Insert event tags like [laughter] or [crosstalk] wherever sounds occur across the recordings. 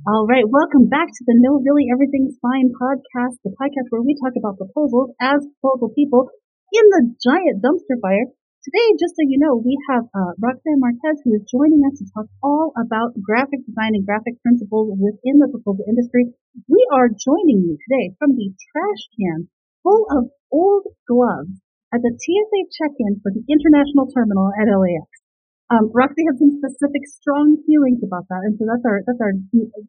All right, welcome back to the No Really Everything's Fine podcast, the podcast where we talk about proposals as proposal people in the giant dumpster fire. Today, just so you know, we have uh, Roxanne Marquez who is joining us to talk all about graphic design and graphic principles within the proposal industry. We are joining you today from the trash can full of old gloves at the TSA check-in for the international terminal at LAX. Um, Roxy has some specific strong feelings about that, and so that's our that's our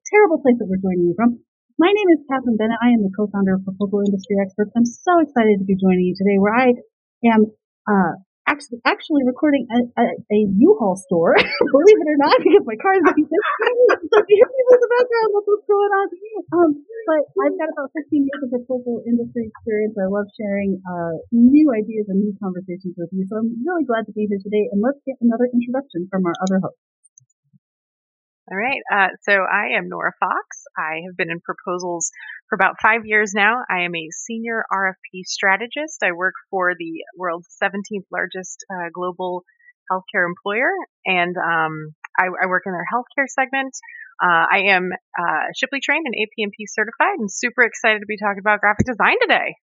terrible place that we're joining you from. My name is Kathryn Bennett. I am the co-founder of Proposal Industry Experts. I'm so excited to be joining you today, where I am uh, actually actually recording a, a, a U-Haul store, [laughs] believe it or not, because my car is being [laughs] so if you hear people in the background, that's what's going on. Um, but I've got about 15 years of proposal industry experience. I love sharing uh, new ideas and new conversations with you. So I'm really glad to be here today. And let's get another introduction from our other host. All right. Uh, so I am Nora Foux. I have been in proposals for about five years now. I am a senior RFP strategist. I work for the world's 17th largest uh, global healthcare employer, and um, I, I, work in their healthcare segment. Uh, I am uh, Shipley trained and APMP certified, and super excited to be talking about graphic design today.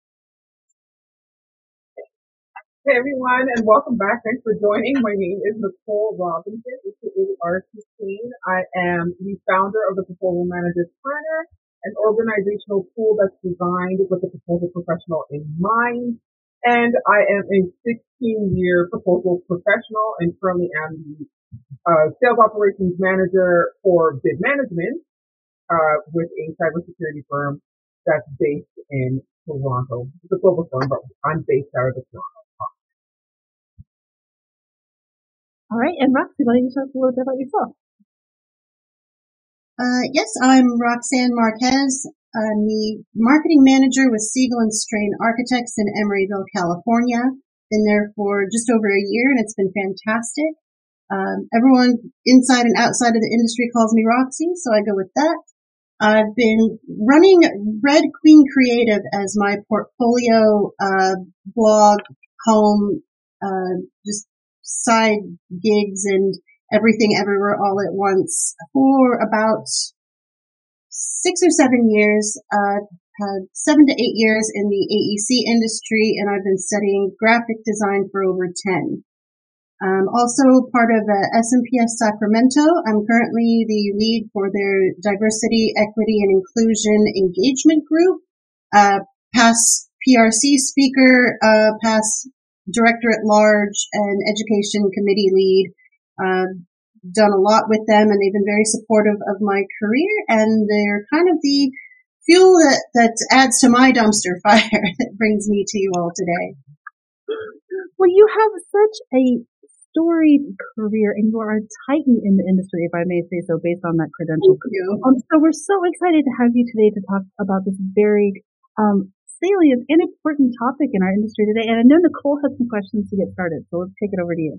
Hey everyone, and welcome back. Thanks for joining. My name is Nicole Robinson, aka RT Queen. I am the founder of the Proposal Manager Planner, an organizational tool that's designed with the proposal professional in mind. And I am a 16 year proposal professional and currently am the uh, sales operations manager for bid management uh, with a cybersecurity firm that's based in Toronto. It's a global firm, but I'm based out of Toronto. All right, and Roxy, why don't you talk a little bit about yourself? Uh, yes, I'm Roxanne Marquez. I'm the marketing manager with Siegel and Strain Architects in Emeryville, California. Been there for just over a year and it's been fantastic. Um, everyone inside and outside of the industry calls me Roxy, so I go with that. I've been running Red Queen Creative as my portfolio, uh, blog, home, uh, just side gigs and everything everywhere all at once for about six or seven years. Uh, had seven to eight years in the AEC industry, and I've been studying graphic design for over ten. I'm also part of uh, SMPS Sacramento. I'm currently the lead for their diversity, equity, and inclusion engagement group. Uh, past PRC speaker, uh, past director at large and education committee lead. Uh, done a lot with them and they've been very supportive of my career and they're kind of the fuel that, that adds to my dumpster [laughs] fire that brings me to you all today. Well, you have such a storied career and you are a titan in the industry, if I may say so, based on that credential. Thank you. Um, so we're so excited to have you today to talk about this very um, salient and important topic in our industry today. And I know Nicole has some questions to get started, so let's take it over to you.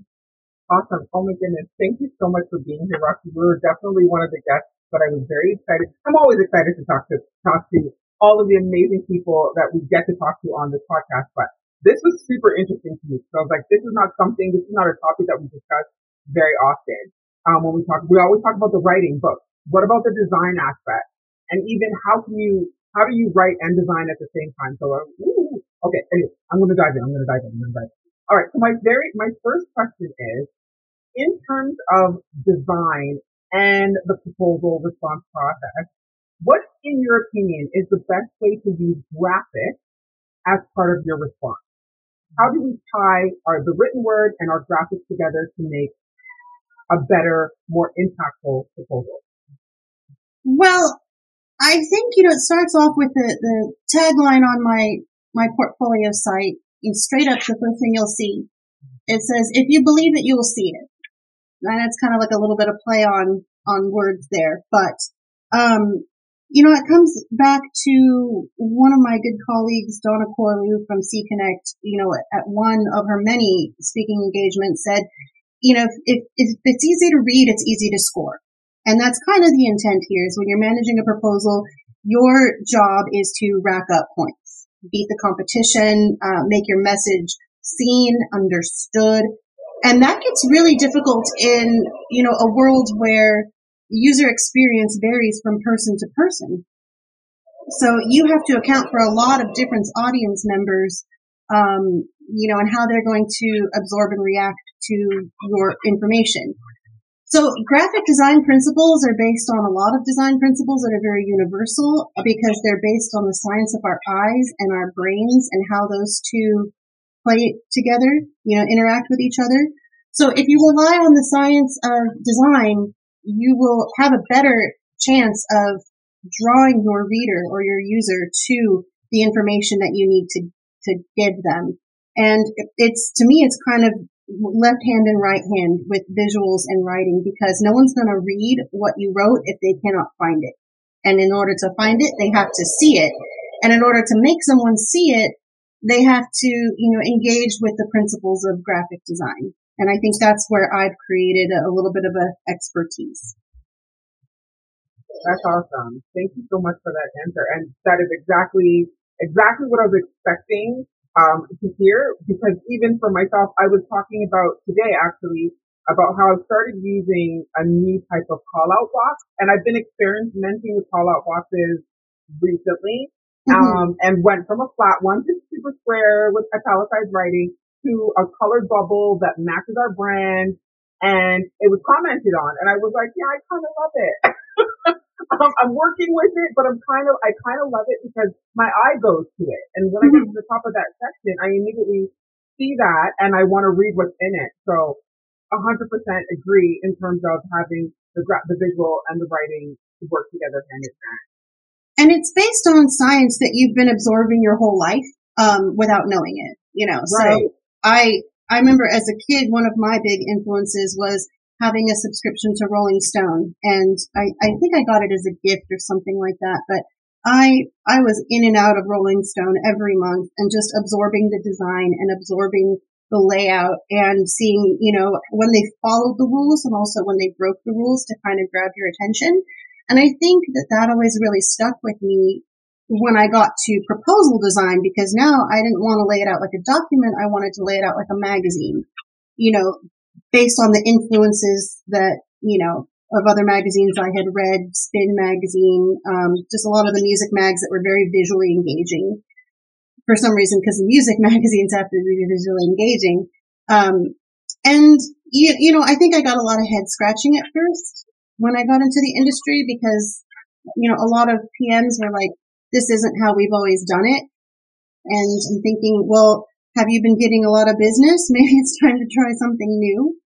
Awesome. Oh my goodness. Thank you so much for being here, Roxy. You were definitely one of the guests, but I was very excited. I'm always excited to talk to, talk to all of the amazing people that we get to talk to on this podcast, but this was super interesting to me. So I was like, this is not something, this is not a topic that we discuss very often. Um, when we talk, we always talk about the writing, but what about the design aspect? And even how can you how do you write and design at the same time? So, uh, okay. Anyway, I'm going to dive in. I'm going to dive in. I'm going to dive in. All right. So my very, my first question is, in terms of design and the proposal response process, what, in your opinion, is the best way to use graphics as part of your response? How do we tie our, the written word and our graphics together to make a better, more impactful proposal? Well, I think, you know, it starts off with the, the tagline on my, my portfolio site. And straight up, the first thing you'll see, it says, if you believe it, you will see it. And it's kind of like a little bit of play on, on words there. But, um, you know, it comes back to one of my good colleagues, Donna Corlew from cConnect, you know, at one of her many speaking engagements said, you know, if, if it's easy to read, it's easy to score. And that's kind of the intent here is when you're managing a proposal, your job is to rack up points, beat the competition, uh, make your message seen, understood. And that gets really difficult in, you know, a world where user experience varies from person to person. So you have to account for a lot of different audience members, um, you know, and how they're going to absorb and react to your information. So graphic design principles are based on a lot of design principles that are very universal because they're based on the science of our eyes and our brains and how those two play together, you know, interact with each other. So if you rely on the science of design, you will have a better chance of drawing your reader or your user to the information that you need to, to give them. And it's, to me, it's kind of left hand and right hand with visuals and writing because no one's going to read what you wrote if they cannot find it. And in order to find it, they have to see it. And in order to make someone see it, they have to, you know, engage with the principles of graphic design. And I think that's where I've created a, little bit of a expertise. That's awesome. Thank you so much for that answer. And that is exactly, exactly what I was expecting um, to hear because even for myself, I was talking about today actually about how I've started using a new type of call out box and I've been experimenting with call out boxes recently. Mm-hmm. Um, and went from a flat one to super square with italicized writing to a colored bubble that matches our brand. And it was commented on and I was like, yeah, I kind of love it. [laughs] um, I'm working with it, but I'm kind of, I kind of love it because my eye goes to it. And when I get to the top of that section, I immediately see that and I want to read what's in it. So 100% agree in terms of having the, the visual and the writing work together hand in hand. And it's based on science that you've been absorbing your whole life, um, without knowing it, you know. Right. So I, I remember as a kid, one of my big influences was having a subscription to Rolling Stone. And I, I think I got it as a gift or something like that. But I, I was in and out of Rolling Stone every month and just absorbing the design and absorbing the layout and seeing, you know, when they followed the rules and also when they broke the rules to kind of grab your attention. And I think that that always really stuck with me when I got to proposal design because now I didn't want to lay it out like a document. I wanted to lay it out like a magazine. You know, based on the influences that, you know, of other magazines I had read, Spin magazine, um, just a lot of the music mags that were very visually engaging for some reason because the music [laughs] magazines have to be visually engaging. Um, and you, you know, I think I got a lot of head scratching at first when I got into the industry because, you know, a lot of PMs were like, this isn't how we've always done it. And I'm thinking, well, have you been getting a lot of business? [laughs] Maybe it's time to try something new.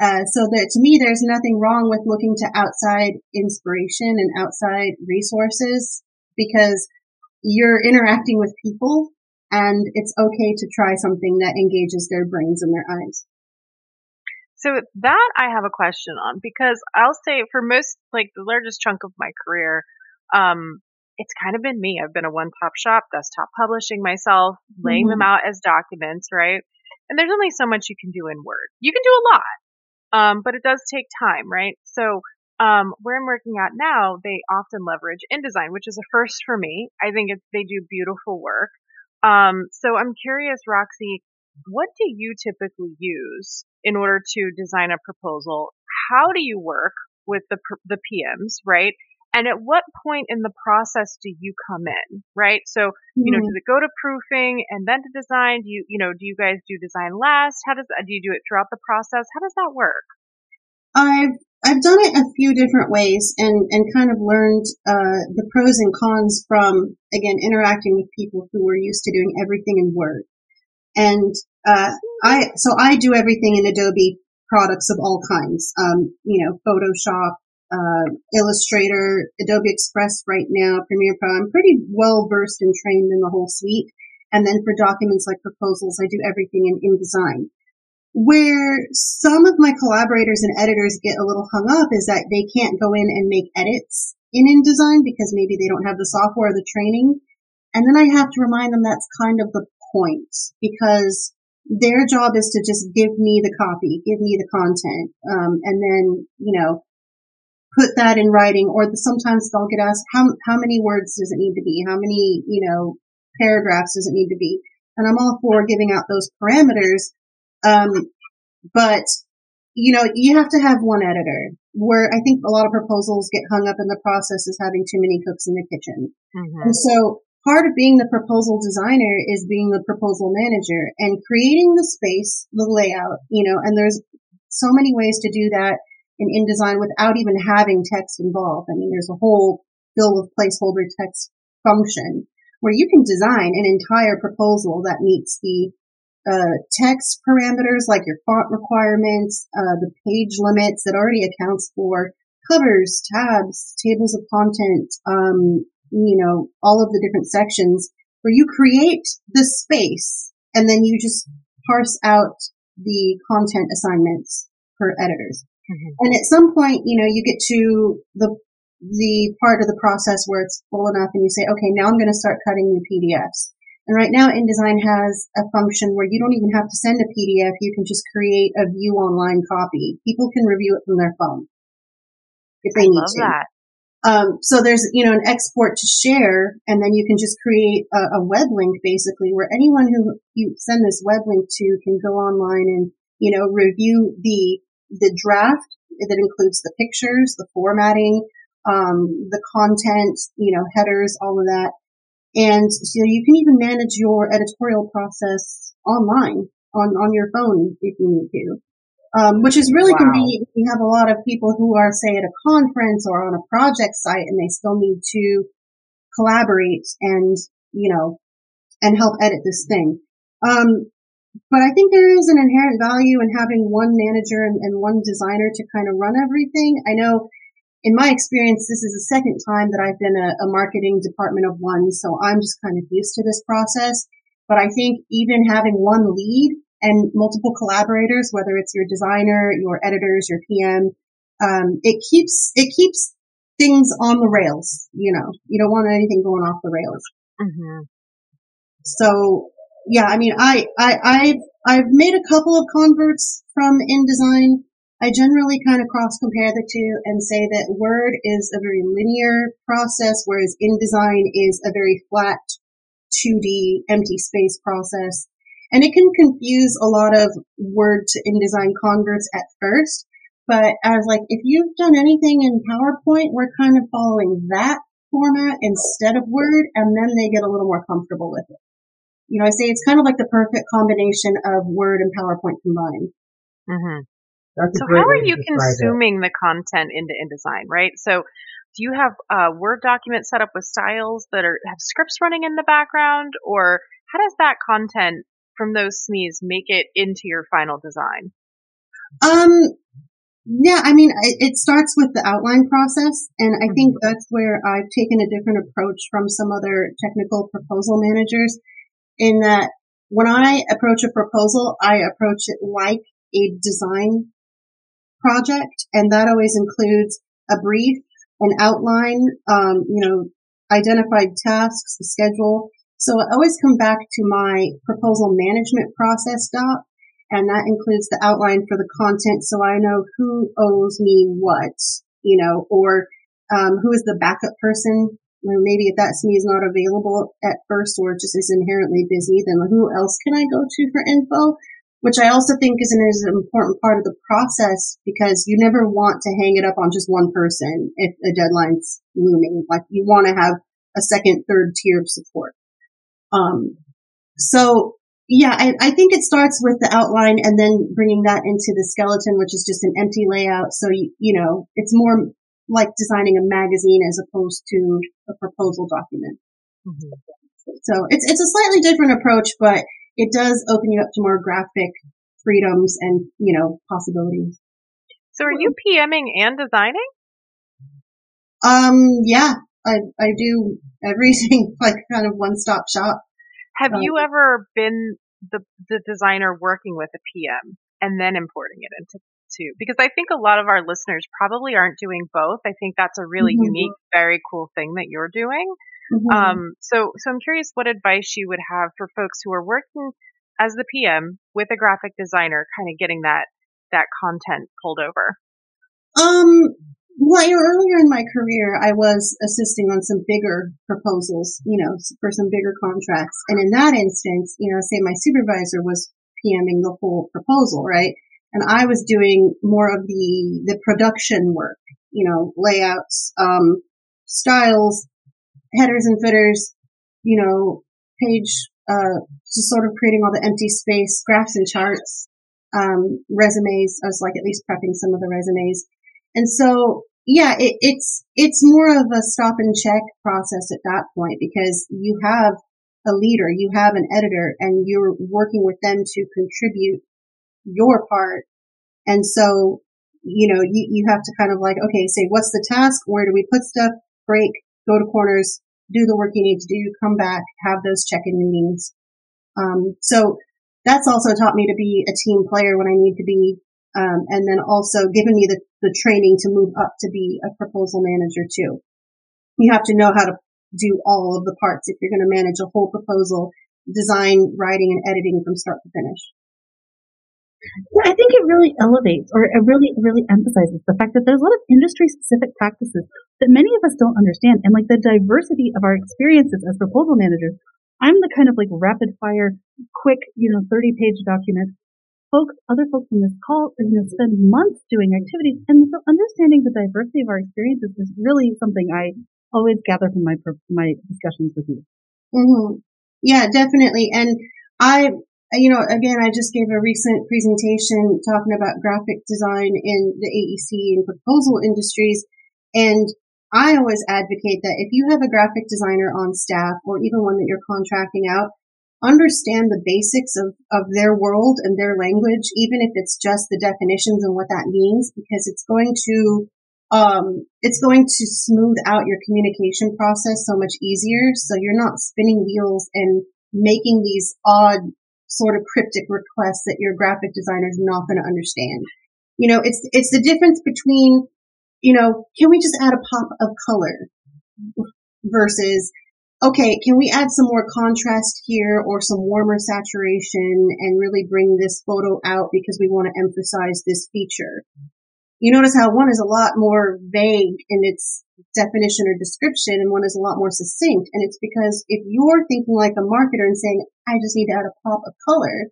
Uh, so that to me, there's nothing wrong with looking to outside inspiration and outside resources because you're interacting with people and it's okay to try something that engages their brains and their eyes. So that I have a question on because I'll say for most, like the largest chunk of my career, um, it's kind of been me. I've been a one top shop, desktop publishing myself, laying mm-hmm. them out as documents, right? And there's only so much you can do in Word. You can do a lot, um, but it does take time, right? So, um, where I'm working at now, they often leverage InDesign, which is a first for me. I think they do beautiful work. Um, so I'm curious, Roxy, what do you typically use in order to design a proposal? How do you work with the, the PMs, right? And at what point in the process do you come in, right? So, you know, mm-hmm. does it go to proofing and then to design? Do you, you know, do you guys do design last? How does that, do you do it throughout the process? How does that work? I've, I've done it a few different ways and, and kind of learned, uh, the pros and cons from, again, interacting with people who were used to doing everything in Word. And, uh, I, so I do everything in Adobe products of all kinds, um, you know, Photoshop, uh, Illustrator, Adobe Express right now, Premiere Pro. I'm pretty well versed and trained in the whole suite. And then for documents like proposals, I do everything in InDesign. Where some of my collaborators and editors get a little hung up is that they can't go in and make edits in InDesign because maybe they don't have the software or the training. And then I have to remind them that's kind of the point because their job is to just give me the copy, give me the content, um, and then, you know, put that in writing or the, sometimes they'll get asked how, how many words does it need to be? How many, you know, paragraphs does it need to be? And I'm all for giving out those parameters. Um, but you know, you have to have one editor. Where I think a lot of proposals get hung up in the process is having too many cooks in the kitchen. Mm-hmm. And so part of being the proposal designer is being the proposal manager and creating the space, the layout, you know, and there's so many ways to do that in InDesign without even having text involved. I mean, there's a whole fill with placeholder text function where you can design an entire proposal that meets the uh, text parameters like your font requirements, uh, the page limits that already accounts for covers, tabs, tables of content, um, you know, all of the different sections where you create the space and then you just parse out the content assignments for editors. Mhm. And at some point, you know, you get to the the part of the process where it's full enough and you say, okay, now I'm going to start cutting new PDFs. And right now InDesign has a function where you don't even have to send a PDF. You can just create a view online copy. People can review it from their phone if they I need love to. that. Um, so there's, you know, an export to share, and then you can just create a, a web link basically where anyone who you send this web link to can go online and, you know, review the, the draft that includes the pictures, the formatting, um, the content, you know, headers, all of that. And so you can even manage your editorial process online on, on your phone if you need to um, which is really Wow. convenient. if You have a lot of people who are, say, at a conference or on a project site, and they still need to collaborate and you know and help edit this thing. Um, but I think there is an inherent value in having one manager and, and one designer to kind of run everything. I know. In my experience, this is the second time that I've been a, a marketing department of one, so I'm just kind of used to this process. But I think even having one lead and multiple collaborators, whether it's your designer, your editors, your PM, um, it keeps it keeps things on the rails. You know, you don't want anything going off the rails. hmm So yeah, I mean, I I I've I've made a couple of converts from InDesign. I generally kind of cross compare the two and say that Word is a very linear process, whereas InDesign is a very flat 2D empty space process. And it can confuse a lot of Word to InDesign converts at first. But as like, if you've done anything in PowerPoint, we're kind of following that format instead of Word, and then they get a little more comfortable with it. You know, I say it's kind of like the perfect combination of Word and PowerPoint combined. hmm That's So how are you describe it. consuming the content into InDesign, right? So do you have a Word document set up with styles that are have scripts running in the background, or how does that content from those SMEs make it into your final design? Um, yeah, I mean, it, it starts with the outline process, and I think that's where I've taken a different approach from some other technical proposal managers in that when I approach a proposal, I approach it like a design project, and that always includes a brief, an outline, um, you know, identified tasks, the schedule. So I always come back to my proposal management process doc, and that includes the outline for the content so I know who owes me what, you know, or um, who is the backup person. Know, maybe if that SME is not available at first or just is inherently busy, then who else can I go to for info? Which I also think is an, is an important part of the process because you never want to hang it up on just one person if a deadline's looming. Like you want to have a second, third tier of support. Um, so yeah, I, I think it starts with the outline and then bringing that into the skeleton, which is just an empty layout. So you, you know, it's more like designing a magazine as opposed to a proposal document. Mhm. So it's it's a slightly different approach, but it does open you up to more graphic freedoms and you know possibilities. So are you PMing and designing? Um, yeah, I I do everything [laughs] like kind of one stop shop. Have Um, you ever been the the designer working with a PM and then importing it into because I think a lot of our listeners probably aren't doing both. I think that's a really Mhm. unique, very cool thing that you're doing. Mhm. Um, so so I'm curious what advice you would have for folks who are working as the PM with a graphic designer, kind of getting that that content pulled over. Um, well, earlier in my career, I was assisting on some bigger proposals, you know, for some bigger contracts. And in that instance, you know, say my supervisor was PMing the whole proposal, right? And I was doing more of the the production work, you know, layouts, um, styles, headers and footers, you know, page, uh, just sort of creating all the empty space, graphs and charts, um, resumes. I was like at least prepping some of the resumes, and so yeah, it, it's it's more of a stop and check process at that point because you have a leader, you have an editor, and you're working with them to contribute your part. And so, you know, you, you have to kind of like, okay, say, what's the task? Where do we put stuff? Break, go to corners, do the work you need to do, come back, have those check-in meetings. Um, so that's also taught me to be a team player when I need to be. Um, and then also given me the, the training to move up to be a proposal manager too. You have to know how to do all of the parts if you're going to manage a whole proposal, design, writing, and editing from start to finish. Yeah, I think it really elevates or it really, really emphasizes the fact that there's a lot of industry specific practices that many of us don't understand. And like the diversity of our experiences as proposal managers, I'm the kind of like rapid fire, quick, you know, 30 page document. Folks, other folks on this call are going to spend months doing activities. And so understanding the diversity of our experiences is really something I always gather from my, my discussions with you. Mm-hmm. Yeah, definitely. And I, you know, again, I just gave a recent presentation talking about graphic design in the AEC and proposal industries. And I always advocate that if you have a graphic designer on staff or even one that you're contracting out, understand the basics of, of their world and their language, even if it's just the definitions and what that means, because it's going to, um, it's going to smooth out your communication process so much easier. So you're not spinning wheels and making these odd sort of cryptic requests that your graphic designer is not going to understand. You know, it's, it's the difference between, you know, can we just add a pop of color versus, okay, can we add some more contrast here or some warmer saturation and really bring this photo out because we want to emphasize this feature? You notice how one is a lot more vague in its definition or description and one is a lot more succinct. And it's because if you're thinking like a marketer and saying, I just need to add a pop of color,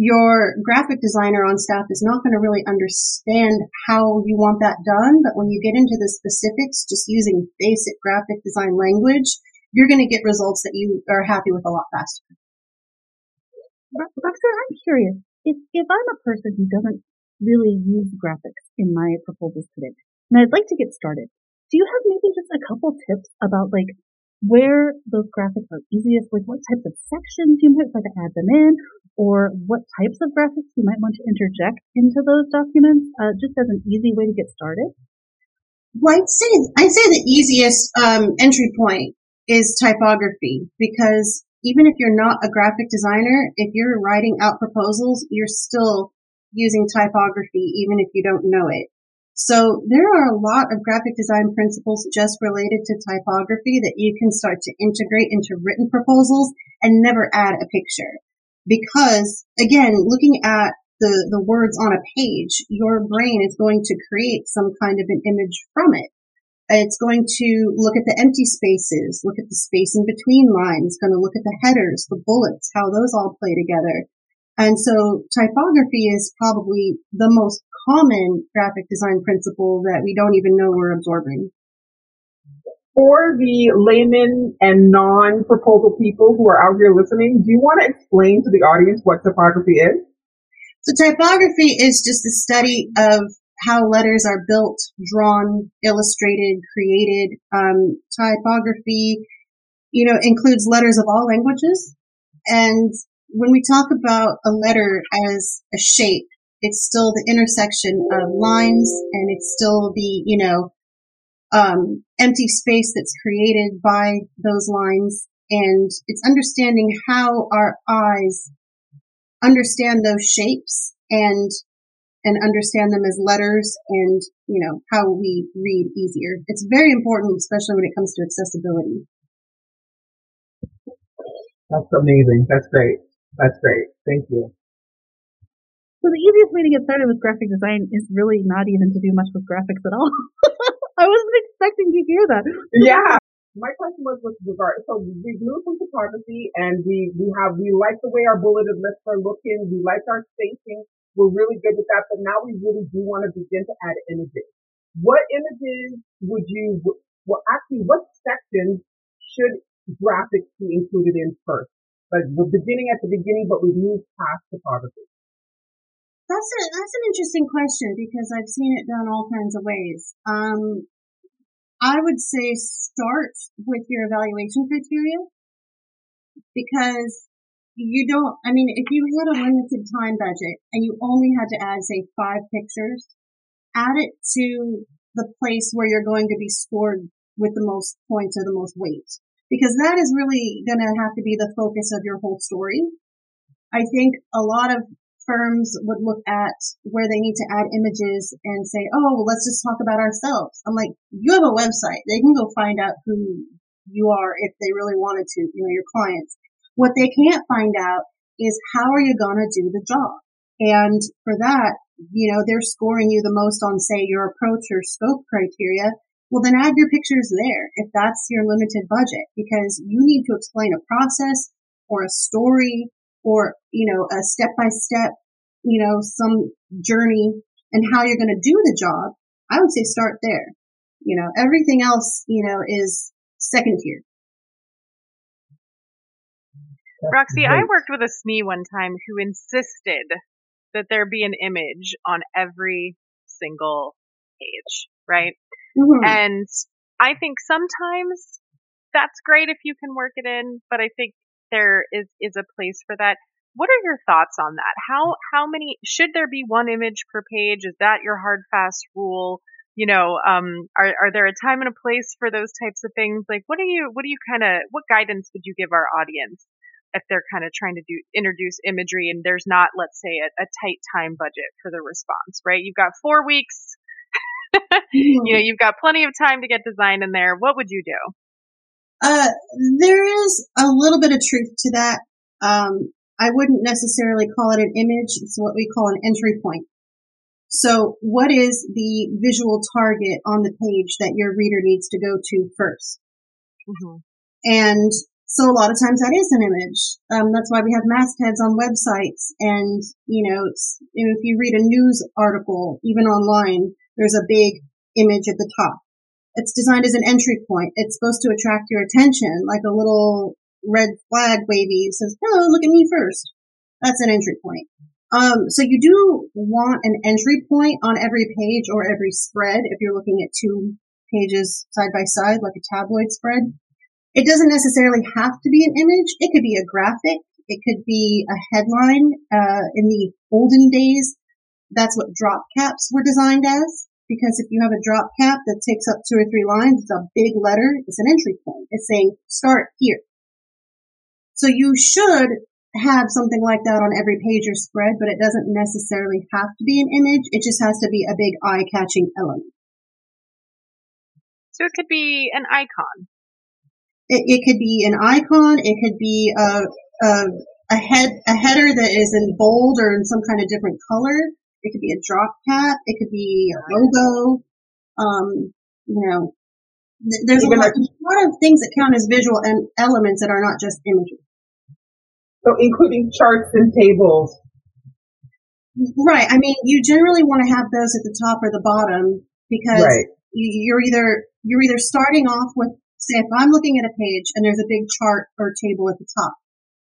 your graphic designer on staff is not going to really understand how you want that done. But when you get into the specifics, just using basic graphic design language, you're going to get results that you are happy with a lot faster. Roxanne, I'm curious. If, if I'm a person who doesn't really use graphics in my proposals today, and I'd like to get started, do you have maybe just a couple tips about like where those graphics are easiest, like what types of sections you might want to add them in, or what types of graphics you might want to interject into those documents, uh, just as an easy way to get started? Well, I'd say I'd say the easiest um, entry point is typography because even if you're not a graphic designer, if you're writing out proposals, you're still using typography even if you don't know it. So there are a lot of graphic design principles just related to typography that you can start to integrate into written proposals and never add a picture. Because again, looking at the, the words on a page, your brain is going to create some kind of an image from it. It's going to look at the empty spaces, look at the space in between lines, going to look at the headers, the bullets, how those all play together. And so typography is probably the most common graphic design principle that we don't even know we're absorbing. For the layman and non-proposal people who are out here listening, do you want to explain to the audience what typography is? So typography is just the study of how letters are built, drawn, illustrated, created. Um, typography, you know, includes letters of all languages. And when we talk about a letter as a shape, it's still the intersection of lines and it's still the, you know, um, empty space that's created by those lines. And it's understanding how our eyes understand those shapes and and understand them as letters and, you know, how we read easier. It's very important, especially when it comes to accessibility. That's amazing. That's great. That's great. Thank you. So the easiest way to get started with graphic design is really not even to do much with graphics at all. [laughs] I wasn't expecting to hear that. Yeah. My question was with regard, so we've moved from photography and we, we have, we like the way our bulleted lists are looking. We like our spacing We're really good with that, but now we really do want to begin to add images. What images would you, well, actually, what sections should graphics be included in first? Like we're beginning at the beginning, but we've moved past photography. That's a, that's an interesting question because I've seen it done all kinds of ways. Um, I would say start with your evaluation criteria because you don't, I mean, if you had a limited time budget and you only had to add, say, five pictures, add it to the place where you're going to be scored with the most points or the most weight because that is really going to have to be the focus of your whole story. I think a lot of firms would look at where they need to add images and say, oh, well, let's just talk about ourselves. I'm like, you have a website. They can go find out who you are if they really wanted to, you know, your clients. What they can't find out is how are you going to do the job? And for that, you know, they're scoring you the most on, say, your approach or scope criteria. Well, then add your pictures there if that's your limited budget because you need to explain a process or a story or, you know, a step by step, you know, some journey and how you're going to do the job, I would say start there. You know, everything else, you know, is second tier. Roxy, I worked with a SME one time who insisted that there be an image on every single page, right? Mm-hmm. And I think sometimes that's great if you can work it in, but I think there is is a place for that. What are your thoughts on that? How how many should there be one image per page? Is that your hard fast rule? You know, um, are are there a time and a place for those types of things? Like, what are you what do you kind of what guidance would you give our audience if they're kind of trying to do introduce imagery and there's not, let's say, a, a tight time budget for the response, right? You've got four weeks. [laughs] you know, you've got plenty of time to get design in there. What would you do? Uh, there is a little bit of truth to that. Um, I wouldn't necessarily call it an image. It's what we call an entry point. So what is the visual target on the page that your reader needs to go to 1st mm-hmm. And so a lot of times that is an image. Um, that's why we have mastheads on websites. And, you know, if you read a news article, even online, there's a big image at the top. It's designed as an entry point. It's supposed to attract your attention, like a little red flag wavy says, hello, look at me first. That's an entry point. Um, so you do want an entry point on every page or every spread if you're looking at two pages side by side, like a tabloid spread. It doesn't necessarily have to be an image. It could be a graphic. It could be a headline. Uh, in the olden days, that's what drop caps were designed as because if you have a drop cap that takes up two or three lines, it's a big letter, it's an entry point. It's saying start here. So you should have something like that on every page or spread, but it doesn't necessarily have to be an image. It just has to be a big eye catching element. So it could be an icon. It, it could be an icon. It could be a, a, a head, a header that is in bold or in some kind of different color. It could be a drop cap. It could be a logo. Um, you know, there's a lot, a lot, of things that count as visual and elements that are not just images. So including charts and tables. Right. I mean, you generally want to have those at the top or the bottom because right. you're either, you're either starting off with, say, if I'm looking at a page and there's a big chart or table at the top,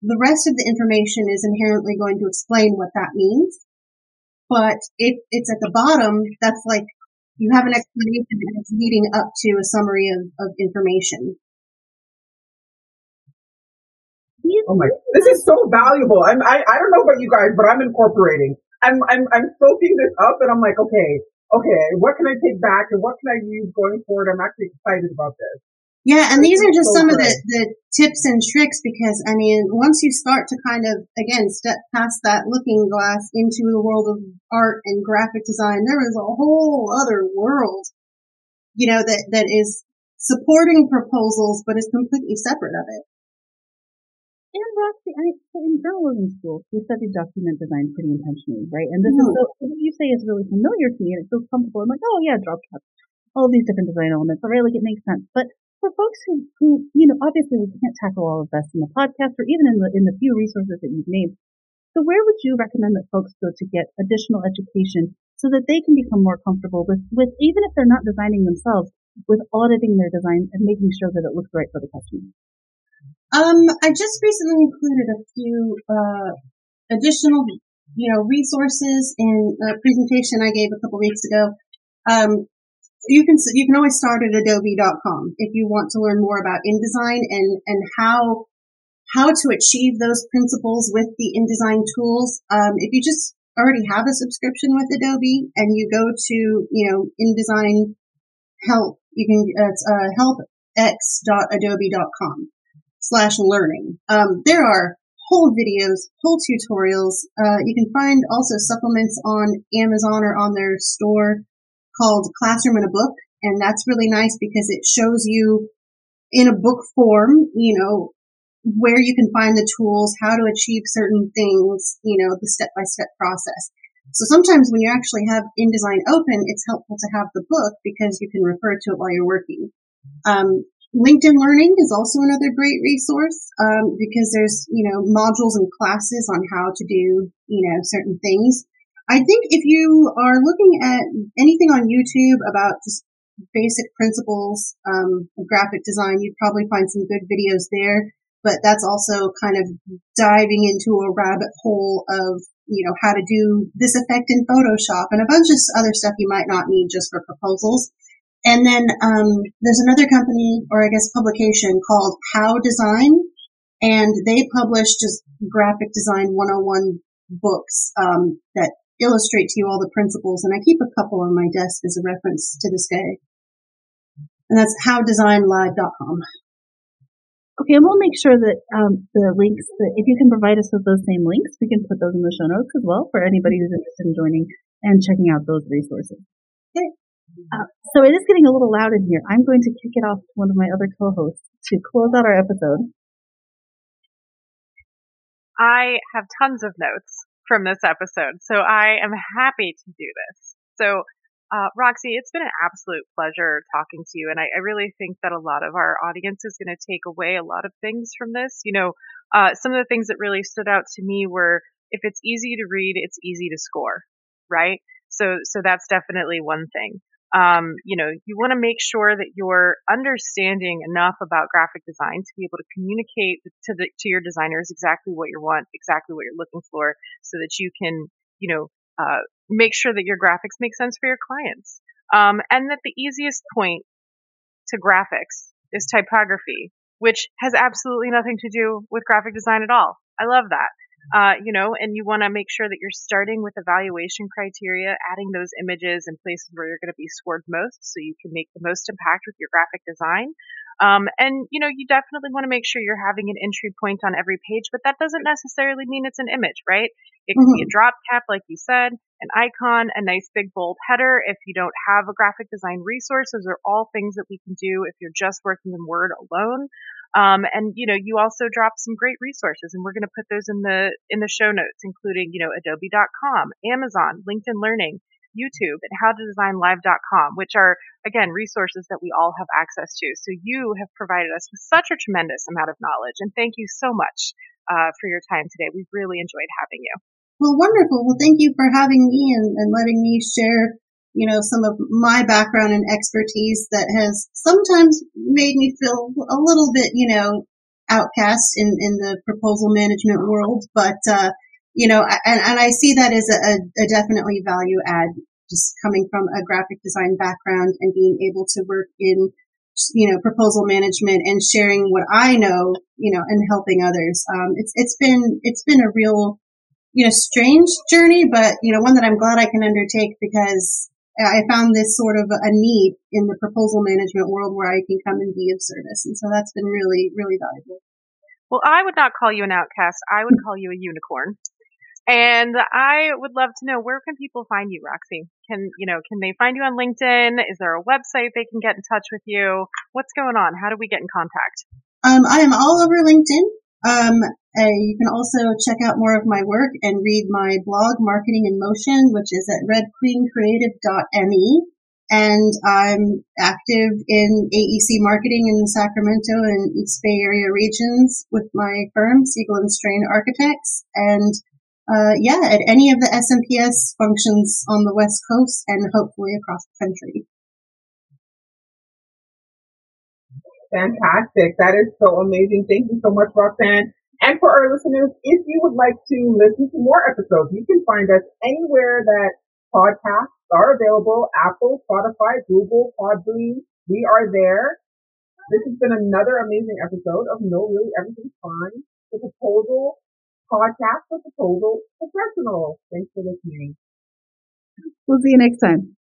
the rest of the information is inherently going to explain what that means. But if it's at the bottom, that's like you have an explanation it's leading up to a summary of, of information. Oh my, this is so valuable. I'm, I, I don't know about you guys, but I'm incorporating. I'm, I'm, I'm soaking this up and I'm like, okay, okay, what can I take back and what can I use going forward? I'm actually excited about this. Yeah, and these are just some of the, the tips and tricks because, I mean, once you start to kind of, again, step past that looking glass into the world of art and graphic design, there is a whole other world, you know, that, that is supporting proposals, but is completely separate of it. And Roxy, I, so in journalism school, we studied document design pretty intentionally, right? And this mm. is so, what you say is really familiar to me and it feels comfortable. I'm like, oh yeah, drop caps, all these different design elements. All right, like it makes sense. But for folks who, who, you know, obviously we can't tackle all of this in the podcast or even in the, in the few resources that you've named. So where would you recommend that folks go to get additional education so that they can become more comfortable with, with even if they're not designing themselves, with auditing their design and making sure that it looks right for the customer? Um, I just recently included a few uh, additional, you know, resources in a presentation I gave a couple weeks ago. Um, you can you can always start at adobe.com if you want to learn more about InDesign and and how how to achieve those principles with the InDesign tools. Um, if you just already have a subscription with Adobe and you go to you know InDesign help, you can it's uh, helpx.adobe.com slash learning. Um, there are whole videos, whole tutorials. Uh, you can find also supplements on Amazon or on their store called Classroom in a Book. And that's really nice because it shows you in a book form, you know, where you can find the tools, how to achieve certain things, you know, the step by step process. So sometimes when you actually have InDesign open, it's helpful to have the book because you can refer to it while you're working. Um, LinkedIn Learning is also another great resource um, because there's you know modules and classes on how to do you know certain things. I think if you are looking at anything on YouTube about just basic principles um, of graphic design, you'd probably find some good videos there. But that's also kind of diving into a rabbit hole of you know how to do this effect in Photoshop and a bunch of other stuff you might not need just for proposals. And then um, there's another company, or I guess publication, called How Design, and they publish just graphic design 101 books um, that illustrate to you all the principles, and I keep a couple on my desk as a reference to this day. And that's howdesignlive.com. Okay, and we'll make sure that um, the links, that if you can provide us with those same links, we can put those in the show notes as well for anybody who's interested in joining and checking out those resources. Okay. Uh, so it is getting a little loud in here. I'm going to kick it off to one of my other co-hosts to close out our episode. I have tons of notes from this episode. So I am happy to do this. So, uh, Roxy, it's been an absolute pleasure talking to you. And I, I really think that a lot of our audience is going to take away a lot of things from this. You know, uh, some of the things that really stood out to me were if it's easy to read, it's easy to score, right? So, so that's definitely one thing um, you know, you want to make sure that you're understanding enough about graphic design to be able to communicate to the to your designers exactly what you want, exactly what you're looking for, so that you can, you know, uh, make sure that your graphics make sense for your clients. Um, and that the easiest point to graphics is typography, which has absolutely nothing to do with graphic design at all. I love that uh, you know, and you want to make sure that you're starting with evaluation criteria, adding those images in places where you're going to be scored most so you can make the most impact with your graphic design. Um, and, you know, you definitely want to make sure you're having an entry point on every page, but that doesn't necessarily mean it's an image, right? It could mm-hmm. be a mm-hmm. drop cap, like you said, an icon, a nice big bold header. If you don't have a graphic design resource, those are all things that we can do if you're just working in Word alone. Um, and you know, you also dropped some great resources, and we're going to put those in the in the show notes, including you know Adobe.com, Amazon, LinkedIn Learning, YouTube, and HowToDesignLive.com, which are again resources that we all have access to. So you have provided us with such a tremendous amount of knowledge, and thank you so much uh, for your time today. We've really enjoyed having you. Well, wonderful. Well, thank you for having me and, and letting me share you know, some of my background and expertise that has sometimes made me feel a little bit, you know, outcast in, in the proposal management world. But, uh, you know, and, and I see that as a, a definitely value add, just coming from a graphic design background and being able to work in, you know, proposal management and sharing what I know, you know, and helping others. Um, it's, it's been, it's been a real, you know, strange journey, but, you know, one that I'm glad I can undertake because I found this sort of a need in the proposal management world where I can come and be of service. And so that's been really, really valuable. Well, I would not call you an outcast. I would call you a unicorn. And I would love to know where can people find you, Roxy? Can you know, can they find you on LinkedIn? Is there a website they can get in touch with you? What's going on? How do we get in contact? Um, I am all over LinkedIn. Um, uh, you can also check out more of my work and read my blog, Marketing in Motion, which is at redqueencreative.me. And I'm active in AEC marketing in the Sacramento and East Bay Area regions with my firm, Siegel and Strain Architects. And uh, yeah, at any of the SMPS functions on the West Coast and hopefully across the country. Fantastic. That is so amazing. Thank you so much, Roxanne. And for our listeners, if you would like to listen to more episodes, you can find us anywhere that podcasts are available. Apple, Spotify, Google, Podbean. We are there. This has been another amazing episode of No Really Everything's Fine, the proposal podcast for proposal professionals. Thanks for listening. We'll see you next time.